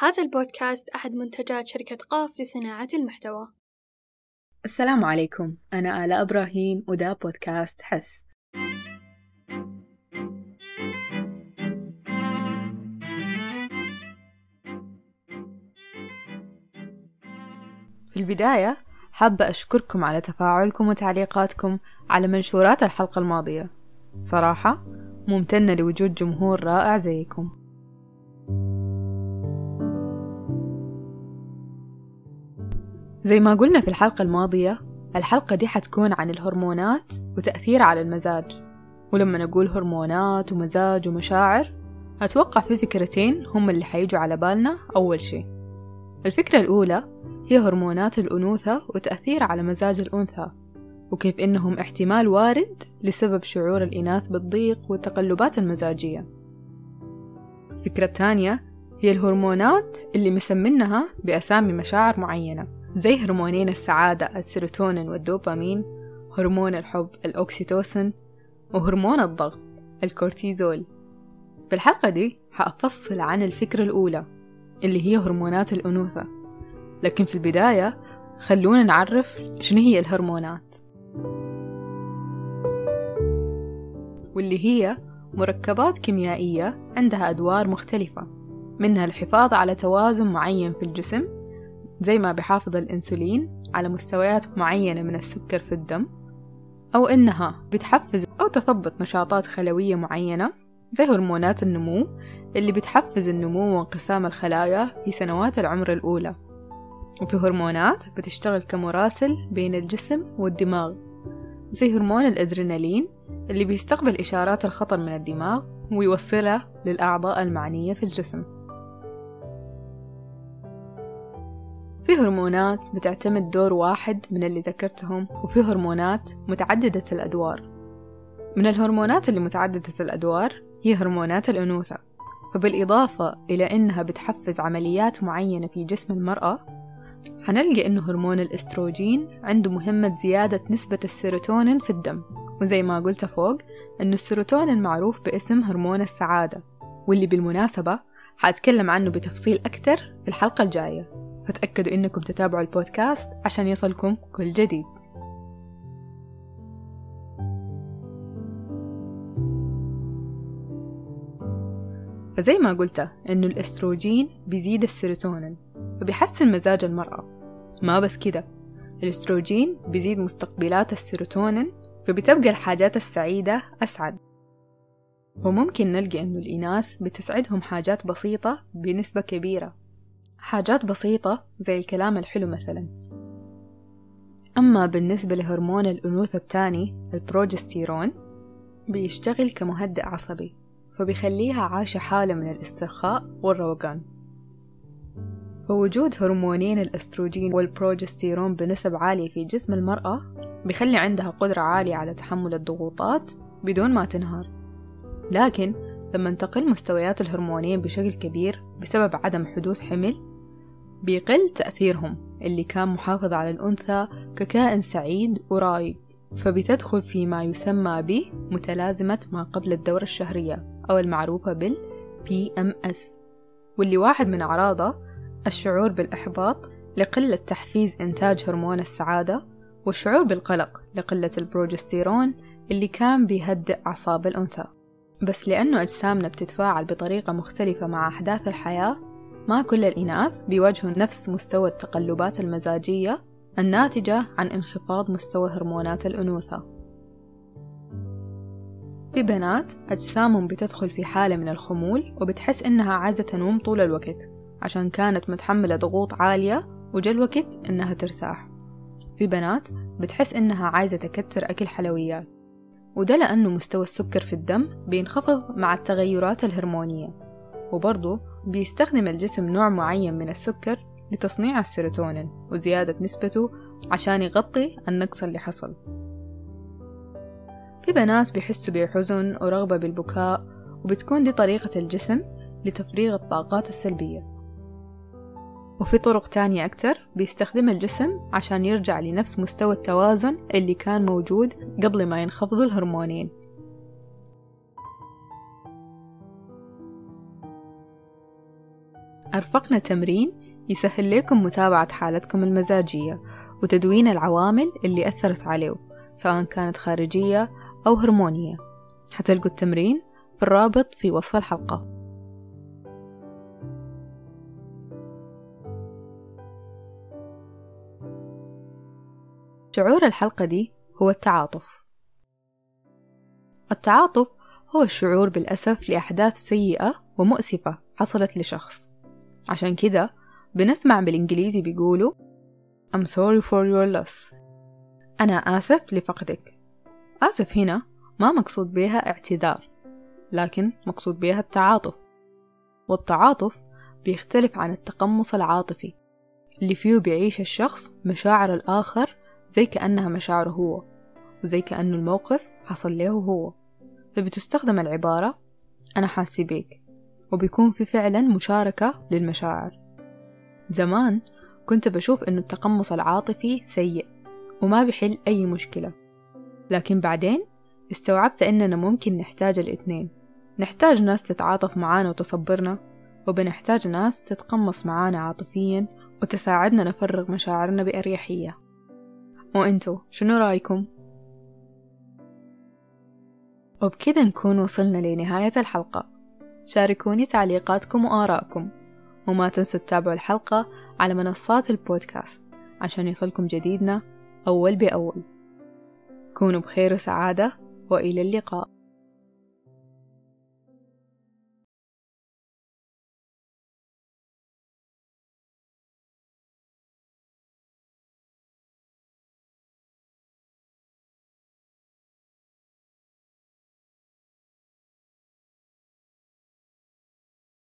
هذا البودكاست أحد منتجات شركة قاف لصناعة المحتوى. السلام عليكم. أنا آلاء إبراهيم وده بودكاست حس. في البداية حابة أشكركم على تفاعلكم وتعليقاتكم على منشورات الحلقة الماضية. صراحة ممتنة لوجود جمهور رائع زيكم. زي ما قلنا في الحلقة الماضية الحلقة دي حتكون عن الهرمونات وتأثيرها على المزاج. ولما نقول هرمونات ومزاج ومشاعر أتوقع في فكرتين هم اللي حيجوا على بالنا أول شي. الفكرة الأولى هي هرمونات الأنوثة وتأثيرها على مزاج الأنثى وكيف إنهم احتمال وارد لسبب شعور الإناث بالضيق والتقلبات المزاجية. الفكرة الثانية هي الهرمونات اللي مسمينها بأسامي مشاعر معينة. زي هرمونين السعادة السيروتونين والدوبامين هرمون الحب الأوكسيتوسين وهرمون الضغط الكورتيزول. في الحلقة دي حأفصل عن الفكرة الأولى اللي هي هرمونات الأنوثة. لكن في البداية خلونا نعرف شنو هي الهرمونات. واللي هي مركبات كيميائية عندها أدوار مختلفة منها الحفاظ على توازن معين في الجسم زي ما بحافظ الأنسولين على مستويات معينة من السكر في الدم أو إنها بتحفز أو تثبط نشاطات خلوية معينة زي هرمونات النمو اللي بتحفز النمو وانقسام الخلايا في سنوات العمر الأولى. وفي هرمونات بتشتغل كمراسل بين الجسم والدماغ زي هرمون الأدرينالين اللي بيستقبل إشارات الخطر من الدماغ ويوصلها للأعضاء المعنية في الجسم. هرمونات بتعتمد دور واحد من اللي ذكرتهم وفي هرمونات متعددة الأدوار. من الهرمونات اللي متعددة الأدوار هي هرمونات الأنوثة. فبالإضافة إلى إنها بتحفز عمليات معينة في جسم المرأة حنلقى إنه هرمون الإستروجين عنده مهمة زيادة نسبة السيروتونين في الدم. وزي ما قلت فوق إنه السيروتونين معروف باسم هرمون السعادة. واللي بالمناسبة حأتكلم عنه بتفصيل أكتر في الحلقة الجاية. فتأكدوا إنكم تتابعوا البودكاست عشان يصلكم كل جديد. فزي ما قلت إنه الإستروجين بيزيد السيروتونين وبيحسن مزاج المرأة. ما بس كده الإستروجين بيزيد مستقبلات السيروتونين فبتبقى الحاجات السعيدة أسعد. وممكن نلقى إنه الإناث بتسعدهم حاجات بسيطة بنسبة كبيرة. حاجات بسيطة زي الكلام الحلو مثلا. أما بالنسبة لهرمون الأنوثة الثاني البروجستيرون بيشتغل كمهدئ عصبي فبيخليها عايشة حالة من الاسترخاء والروقان. فوجود هرمونين الأستروجين والبروجستيرون بنسب عالية في جسم المرأة بيخلي عندها قدرة عالية على تحمل الضغوطات بدون ما تنهار. لكن لما تقل مستويات الهرمونين بشكل كبير بسبب عدم حدوث حمل بيقل تأثيرهم اللي كان محافظ على الأنثى ككائن سعيد ورايق فبتدخل في ما يسمى به متلازمة ما قبل الدورة الشهرية أو المعروفة بال PMS واللي واحد من أعراضه الشعور بالإحباط لقلة تحفيز إنتاج هرمون السعادة والشعور بالقلق لقلة البروجستيرون اللي كان بيهدئ أعصاب الأنثى. بس لأنه أجسامنا بتتفاعل بطريقة مختلفة مع أحداث الحياة ما كل الإناث بيواجهوا نفس مستوى التقلبات المزاجية الناتجة عن انخفاض مستوى هرمونات الأنوثة. في بنات أجسامهم بتدخل في حالة من الخمول وبتحس إنها عايزة تنوم طول الوقت عشان كانت متحملة ضغوط عالية وجا الوقت إنها ترتاح. في بنات بتحس إنها عايزة تكتر أكل حلويات. وده لأنه مستوى السكر في الدم بينخفض مع التغيرات الهرمونية وبرضه بيستخدم الجسم نوع معين من السكر لتصنيع السيروتونين وزيادة نسبته عشان يغطي النقص اللي حصل. في بنات بيحسوا بحزن ورغبة بالبكاء وبتكون دي طريقة الجسم لتفريغ الطاقات السلبية. وفي طرق تانية أكتر بيستخدمها الجسم عشان يرجع لنفس مستوى التوازن اللي كان موجود قبل ما ينخفضوا الهرمونين. أرفقنا تمرين يسهل لكم متابعة حالتكم المزاجية وتدوين العوامل اللي أثرت عليه سواء كانت خارجية أو هرمونية. حتلقوا التمرين في الرابط في وصف الحلقة. شعور الحلقة دي هو التعاطف. التعاطف هو الشعور بالأسف لأحداث سيئة ومؤسفة حصلت لشخص. عشان كده بنسمع بالإنجليزي بيقولوا I'm sorry for your loss. أنا آسف لفقدك. آسف هنا ما مقصود بها اعتذار لكن مقصود بها التعاطف. والتعاطف بيختلف عن التقمص العاطفي اللي فيه بيعيش الشخص مشاعر الآخر زي كأنها مشاعره هو وزي كأنه الموقف حصل له هو. فبتستخدم العبارة أنا حاسي بيك وبيكون في فعلا مشاركة للمشاعر. زمان كنت بشوف إنه التقمص العاطفي سيء وما بيحل أي مشكلة. لكن بعدين استوعبت إننا ممكن نحتاج الاتنين. نحتاج ناس تتعاطف معانا وتصبرنا وبنحتاج ناس تتقمص معانا عاطفيا وتساعدنا نفرغ مشاعرنا بأريحية. وأنتو شنو رأيكم؟ وبكذا نكون وصلنا لنهاية الحلقة. شاركوني تعليقاتكم وآراءكم وما تنسوا تتابعوا الحلقة على منصات البودكاست عشان يصلكم جديدنا أول بأول. كونوا بخير وسعادة وإلى اللقاء.